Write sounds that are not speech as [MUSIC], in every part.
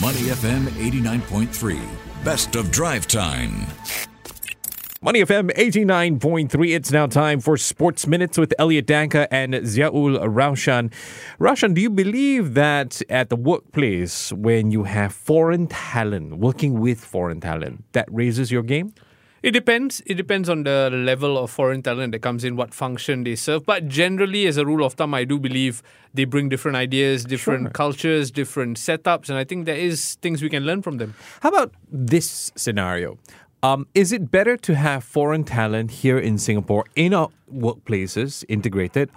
Money FM 89.3. Best of drive time. Money FM 89.3. It's now time for Sports Minutes with Elliott Danker and Ziaul Raushan. Raushan, do you believe that at the workplace, when you have foreign talent, working with foreign talent, that raises your game? It depends. It depends on the level of foreign talent that comes in, what function they serve. But generally, as a rule of thumb, I do believe they bring different ideas, different Sure. cultures, different setups, and I think there is things we can learn from them. How about this scenario? Um, is it better to have foreign talent here in Singapore in our workplaces integrated?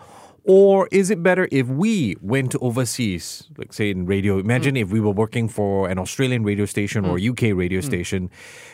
Or is it better if we went overseas, like say in radio? Imagine mm. if we were working for an Australian radio station or mm. UK radio mm. station.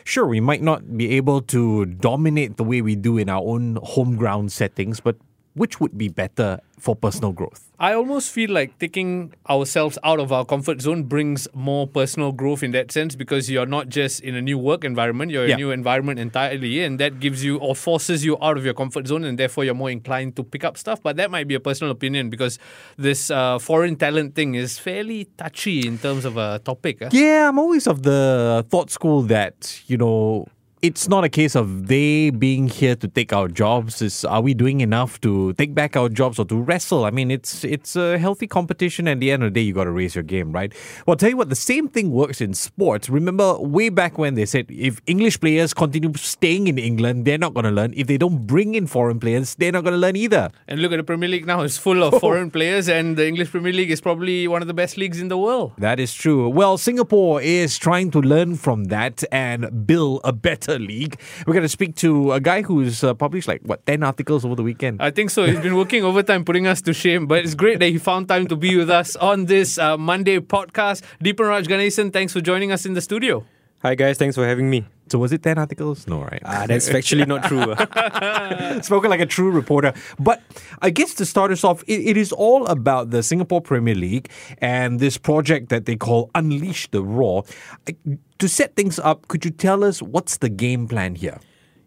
Sure, we might not be able to dominate the way we do in our own home ground settings, but which would be better for personal growth? I almost feel like taking ourselves out of our comfort zone brings more personal growth in that sense because you're not just in a new work environment, you're in Yeah. a new environment entirely, and that gives you or forces you out of your comfort zone, and therefore you're more inclined to pick up stuff. But that might be a personal opinion because this uh, foreign talent thing is fairly touchy in terms of a topic. eh? Yeah, I'm always of the thought school that, you know, it's not a case of they being here to take our jobs. Is are we doing enough to take back our jobs or to wrestle? I mean, it's it's a healthy competition. At the end of the day, you got to raise your game, right? Well, I'll tell you what, the same thing works in sports. Remember way back when they said if English players continue staying in England, they're not going to learn. If they don't bring in foreign players, they're not going to learn either. And look at the Premier League now; it's full of [LAUGHS] foreign players, and the English Premier League is probably one of the best leagues in the world. That is true. Well, Singapore is trying to learn from that and build a better league. We're going to speak to a guy who's uh, published like, what, 10 articles over the weekend. I think so. He's been working [LAUGHS] overtime, putting us to shame. But it's great that he found time to be with us on this uh, Monday podcast. Deepanraj Ganesan, thanks for joining us in the studio. Hi guys, thanks for having me. So was it 10 articles? No, right? Ah, that's [LAUGHS] actually not true. [LAUGHS] Spoken like a true reporter. But I guess to start us off, it, it is all about the Singapore Premier League and this project that they call Unleash the Roar. I- To set things up, could you tell us what's the game plan here?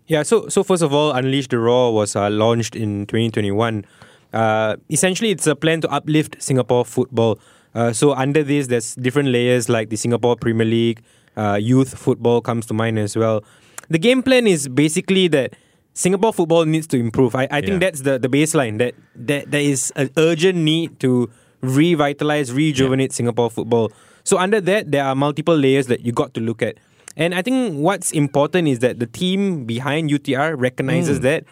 yeah, so so first of all, Unleash the Roar was uh, launched in 2021. Uh, essentially, it's a plan to uplift Singapore football. Uh, so under this, there's different layers like the Singapore Premier League, uh, youth football comes to mind as well. The game plan is basically that Singapore football needs to improve. I, I think Yeah. that's the, the baseline. That that there is an urgent need to revitalize, rejuvenate Singapore football. So under that, there are multiple layers that you got to look at. And I think what's important is that the team behind UTR recognizes that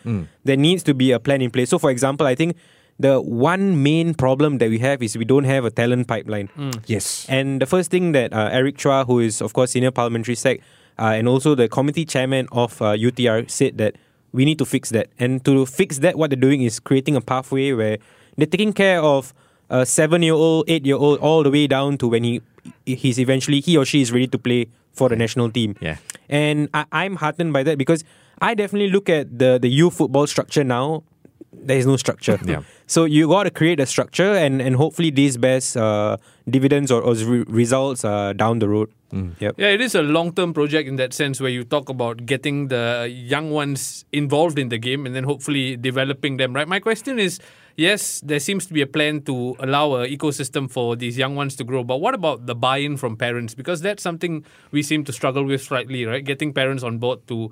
there needs to be a plan in place. So, for example, I think the one main problem that we have is we don't have a talent pipeline. Yes. And the first thing that uh, Eric Chua, who is of course senior parliamentary sec, uh, and also the committee chairman of uh, UTR, said that we need to fix that. And to fix that, what they're doing is creating a pathway where they're taking care of a seven-year-old, eight-year-old, all the way down to when he he's eventually he or she is ready to play for the national team. Yeah. And I, I'm heartened by that because I definitely look at the the youth football structure now. There is no structure. Yeah. So you got to create a structure, and and hopefully this bears uh, dividends or, or re- results uh, down the road. Yep. Yeah, it is a long term project in that sense where you talk about getting the young ones involved in the game and then hopefully developing them, right? My question is yes, there seems to be a plan to allow a ecosystem for these young ones to grow, but what about the buy in from parents? Because that's something we seem to struggle with slightly, right? Getting parents on board to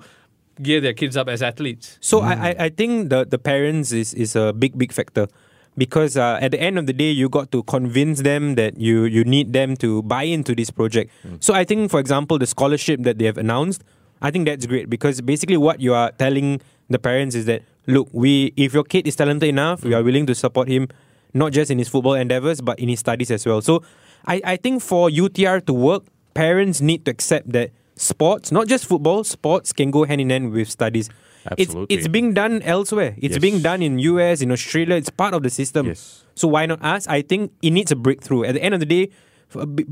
gear their kids up as athletes. So I, I hmm. I think the the parents is is a big big factor. Because uh, at the end of the day, you got to convince them that you you need them to buy into this project. Hmm. So I think, for example, the scholarship that they have announced, I think that's great because basically what you are telling the parents is that look, we if your kid is talented enough, we are hmm. willing to support him, not just in his football endeavors but in his studies as well. So I I think for UTR to work, parents need to accept that sports, not just football, sports can go hand in hand with studies. Absolutely. It's it's being done elsewhere. It's Yes. being done in US, in Australia. It's part of the system. Yes. So why not us? I think it needs a breakthrough. At the end of the day,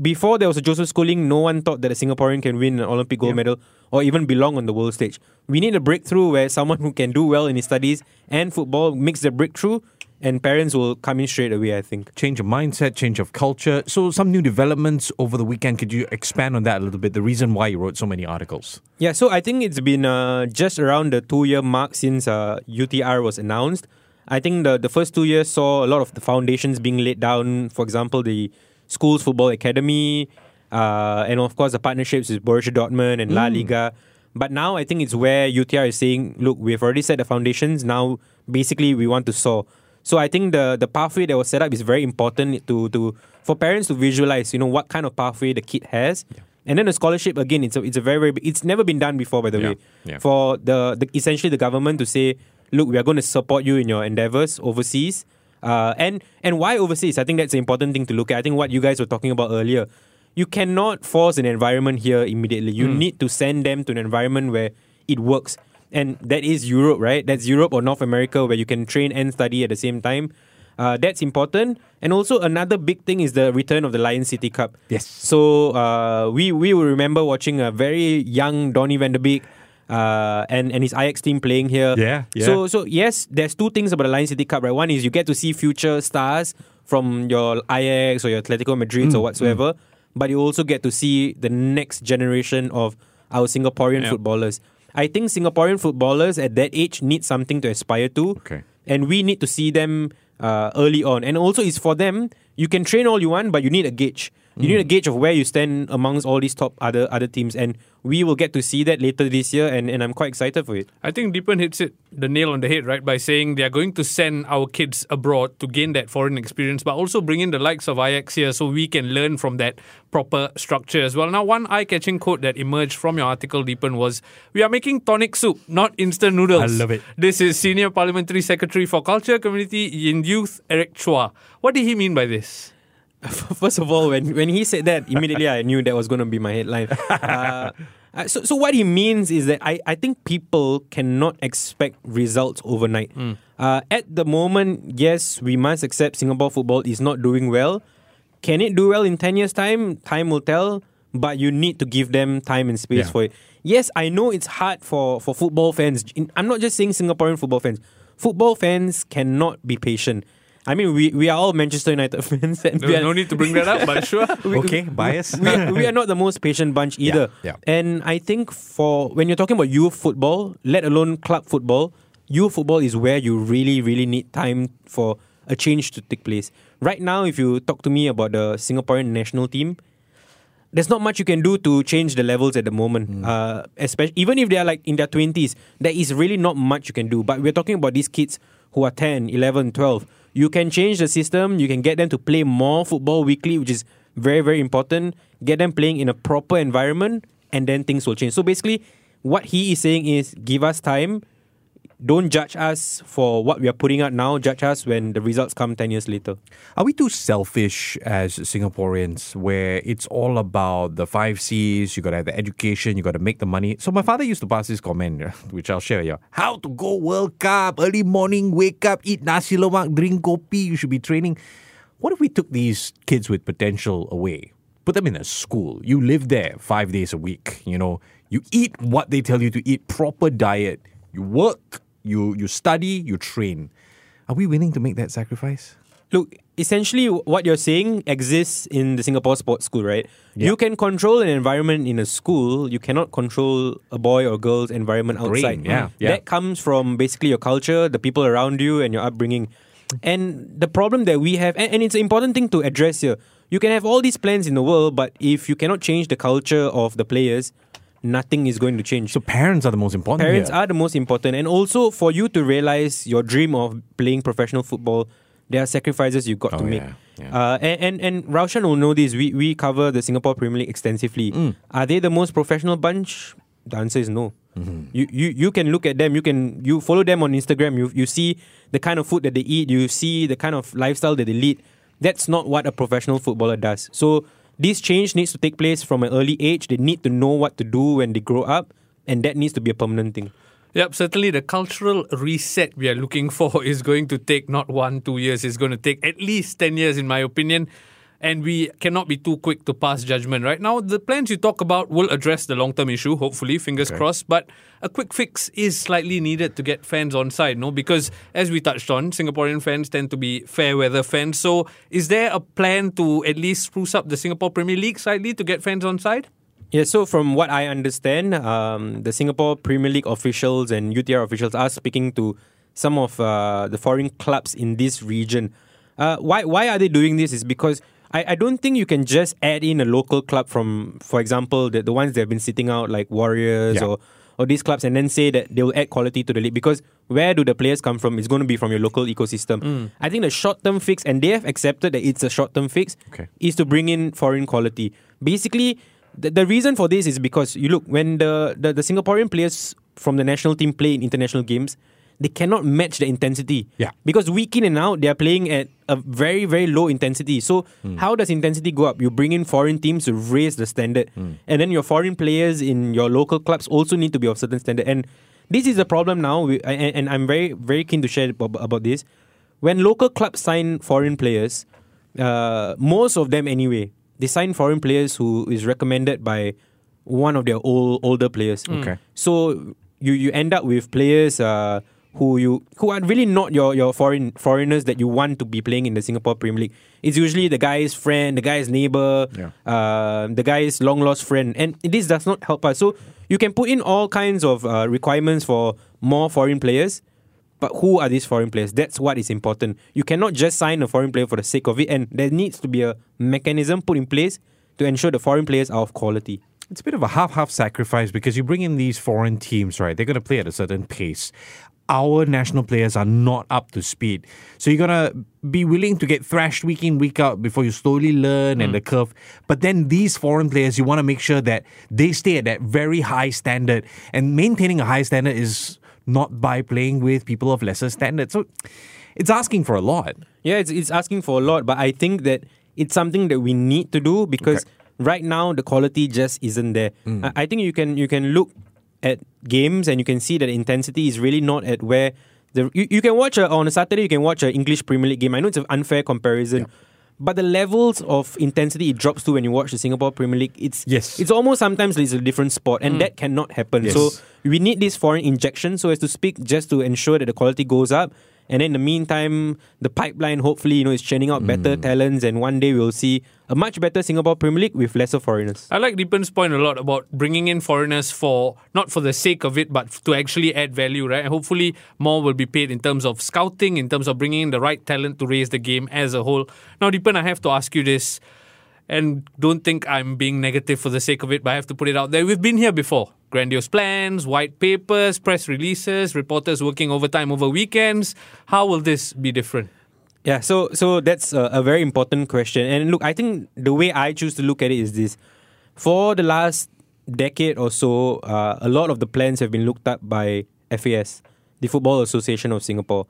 before there was a Joseph Schooling, no one thought that a Singaporean can win an Olympic gold medal or even belong on the world stage. We need a breakthrough where someone who can do well in his studies and football makes the breakthrough, and parents will come in straight away. I think. change of mindset, change of culture. So, some new developments over the weekend. Could you expand on that a little bit? The reason why you wrote so many articles. Yeah, so I think it's been uh, just around the two year mark since uh, UTR was announced. I think the, the first two years saw a lot of the foundations being laid down. For example, the school's football academy, uh, and of course the partnerships with Borussia Dortmund and La Liga. But now I think it's where UTR is saying, look, we've already set the foundations. Now, basically, we want to soar. So I think the the pathway that was set up is very important to to for parents to visualize, you know, what kind of pathway the kid has. And then the scholarship again, it's a it's a very very it's never been done before by the Yeah, way. yeah. For the, the essentially the government to say, look, we are going to support you in your endeavors overseas. Uh, and and why overseas? I think that's an important thing to look at. I think what you guys were talking about earlier, you cannot force an environment here immediately. You need to send them to an environment where it works, and that is Europe, right? That's Europe or North America where you can train and study at the same time. Uh, that's important. And also another big thing is the return of the Lion City Cup. Yes. So uh, we we will remember watching a very young Donny van de Beek uh, and and his Ajax team playing here. Yeah, yeah. So so yes, there's two things about the Lion City Cup, right? One is you get to see future stars from your Ajax or your Atletico Madrid Mm, or whatsoever, but you also get to see the next generation of our Singaporean Yeah. footballers. I think Singaporean footballers at that age need something to aspire to Okay. and we need to see them uh, early on. And also, it's for them. You can train all you want, but you need a gauge. You need mm. a gauge of where you stand amongst all these top other other teams, and we will get to see that later this year. And, and I'm quite excited for it. I think Deepan hits it the nail on the head, right? By saying they are going to send our kids abroad to gain that foreign experience, but also bring in the likes of Ajax here so we can learn from that proper structure as well. Now, one eye catching quote that emerged from your article, Deepan, was We are making tonic soup, not instant noodles. I love it. This is Senior Parliamentary Secretary for Culture, Community and Youth, Eric Chua. What did he mean by this? [LAUGHS] First of all, when when he said that, immediately I knew that was going to be my headline. Uh, [LAUGHS] uh, so, so what he means is that I, I think people cannot expect results overnight. Uh, at the moment, yes, we must accept Singapore football is not doing well. Can it do well in 10 years' time? Time will tell, but you need to give them time and space Yeah. for it. Yes, I know it's hard for, for football fans. I'm not just saying Singaporean football fans. Football fans cannot be patient. I mean, we, we are all Manchester United [LAUGHS] fans. And we There's are- no need to bring that up, but sure. [LAUGHS] Okay, bias. we, are, we are not the most patient bunch either. yeah. And I think for when you're talking about youth football, let alone club football, youth football is where you really, really need time for a change to take place. Right now, if you talk to me about the Singaporean national team, there's not much you can do to change the levels at the moment. Uh, especially even if they are like in their 20s, there is really not much you can do. But we're talking about these kids who are 10, 11, 12. You can change the system, you can get them to play more football weekly, which is very, very important. Get them playing in a proper environment, and then things will change. So basically, what he is saying is give us time. Don't judge us for what we are putting out now. Judge us when the results come 10 years later. Are we too selfish as Singaporeans where it's all about the five C's? You got to have the education, you got to make the money. So, my father used to pass this comment, [LAUGHS] which I'll share here. How to go World Cup, early morning, wake up, eat nasi lemak, drink kopi, you should be training. What if we took these kids with potential away? Put them in a school. You live there five days a week. You know, you eat what they tell you to eat, proper diet. You work, you, you study, you train. Are we willing to make that sacrifice? Look, essentially, what you're saying exists in the Singapore Sports School, right? Yeah. You can control an environment in a school. You cannot control a boy or girl's environment Brain, outside. yeah, mm. yeah. That comes from basically your culture, the people around you, and your upbringing. And the problem that we have, and, and it's an important thing to address here. You can have all these plans in the world, but if you cannot change the culture of the players, nothing is going to change. So parents are the most important. Parents here. are the most important, and also for you to realize your dream of playing professional football, there are sacrifices you've got Oh, to make. yeah, yeah. Uh, and and and Raushan will know this. We we cover the Singapore Premier League extensively. Mm. Are they the most professional bunch? The answer is no. Mm-hmm. You, you you can look at them. You can you follow them on Instagram. You you see the kind of food that they eat. You see the kind of lifestyle that they lead. That's not what a professional footballer does. So this change needs to take place from an early age. They need to know what to do when they grow up, and that needs to be a permanent thing. Yep, certainly the cultural reset we are looking for [LAUGHS] is going to take not one, two years. It's going to take at least 10 years, in my opinion. And we cannot be too quick to pass judgment. Right now, the plans you talk about will address the long term issue, hopefully, fingers crossed. But a quick fix is slightly needed to get fans on side, no? Because as we touched on, Singaporean fans tend to be fair weather fans. So is there a plan to at least spruce up the Singapore Premier League slightly to get fans on side? Yeah, so from what I understand, um, the Singapore Premier League officials and UTR officials are speaking to some of uh, the foreign clubs in this region. Uh, why why are they doing this? Is because I, I don't think you can just add in a local club from, for example, the, the ones that have been sitting out like Warriors Yeah. or or these clubs and then say that they will add quality to the league because where do the players come from? It's going to be from your local ecosystem. Mm. I think the short term fix, and they have accepted that it's a short term fix, Okay. is to bring in foreign quality. Basically, the, the reason for this is because you look when the, the, the Singaporean players from the national team play in international games, they cannot match the intensity. Yeah. Because week in and out, they are playing at a very, very low intensity. So, how does intensity go up? You bring in foreign teams to raise the standard. And then your foreign players in your local clubs also need to be of certain standard. And this is the problem now, we- and, and I'm very, very keen to share ab- about this. When local clubs sign foreign players, uh, most of them anyway, they sign foreign players who is recommended by one of their old, older players. Okay. So you you end up with players uh, who you who are really not your your foreign foreigners that you want to be playing in the Singapore Premier League. It's usually the guy's friend, the guy's neighbor, Yeah. uh, the guy's long lost friend, and this does not help us. So you can put in all kinds of uh, requirements for more foreign players. But who are these foreign players? That's what is important. You cannot just sign a foreign player for the sake of it, and there needs to be a mechanism put in place to ensure the foreign players are of quality. It's a bit of a half half sacrifice because you bring in these foreign teams, right? They're going to play at a certain pace. Our national players are not up to speed. So you're going to be willing to get thrashed week in, week out before you slowly learn and hmm. the curve. But then these foreign players, you want to make sure that they stay at that very high standard. And maintaining a high standard is not by playing with people of lesser standard. So it's asking for a lot. Yeah, it's, it's asking for a lot, but I think that it's something that we need to do because right now the quality just isn't there. Hmm. I, I think you can you can look at games and you can see that the intensity is really not at where the you, you can watch a, on a Saturday you can watch an English Premier League game. I know it's an unfair comparison. But the levels of intensity it drops to when you watch the Singapore Premier League, it's Yes. it's almost sometimes it's a different sport, and mm. that cannot happen. Yes. So we need this foreign injection, so as to speak, just to ensure that the quality goes up. And in the meantime, the pipeline hopefully you know is churning out better mm. talents, and one day we'll see a much better Singapore Premier League with lesser foreigners. I like Deepan's point a lot about bringing in foreigners for not for the sake of it, but to actually add value, right? And hopefully, more will be paid in terms of scouting, in terms of bringing in the right talent to raise the game as a whole. Now, Deepan, I have to ask you this, and don't think I'm being negative for the sake of it, but I have to put it out there. We've been here before. Grandiose plans, white papers, press releases, reporters working overtime over weekends. How will this be different? Yeah, so so that's a, a very important question. And look, I think the way I choose to look at it is this: for the last decade or so, uh, a lot of the plans have been looked at by FAS, the Football Association of Singapore.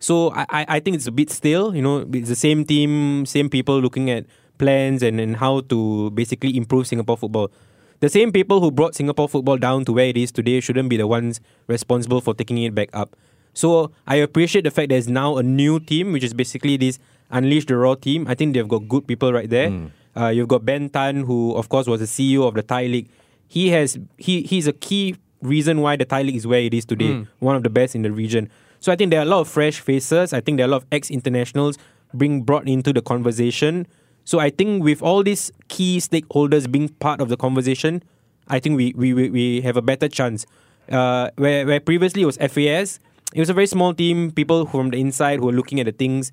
So I, I think it's a bit stale. You know, it's the same team, same people looking at plans and, and how to basically improve Singapore football. The same people who brought Singapore football down to where it is today shouldn't be the ones responsible for taking it back up. So I appreciate the fact there's now a new team, which is basically this Unleash the Roar team. I think they've got good people right there. Uh, you've got Ben Tan, who of course was the CEO of the Thai League. He has he he's a key reason why the Thai League is where it is today, one of the best in the region. So I think there are a lot of fresh faces. I think there are a lot of ex internationals being brought into the conversation. So I think with all these key stakeholders being part of the conversation, I think we we, we, we have a better chance. Uh, where where previously it was FAS, it was a very small team, people from the inside who were looking at the things.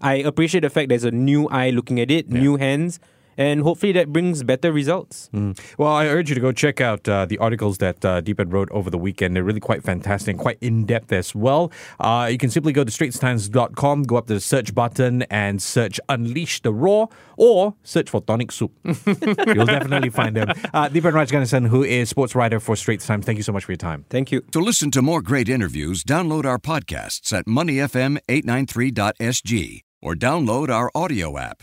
I appreciate the fact there's a new eye looking at it, new hands, and hopefully that brings better results. Mm. Well, I urge you to go check out uh, the articles that uh, Deepan wrote over the weekend. They're really quite fantastic and quite in depth as well. Uh, you can simply go to straitstimes.com, go up to the search button, and search Unleash the Roar or search for Tonic Soup. [LAUGHS] You'll definitely find them. Uh, Deepanraj Ganesan, who is sports writer for Straits Times, thank you so much for your time. Thank you. To listen to more great interviews, download our podcasts at moneyfm893.sg or download our audio app.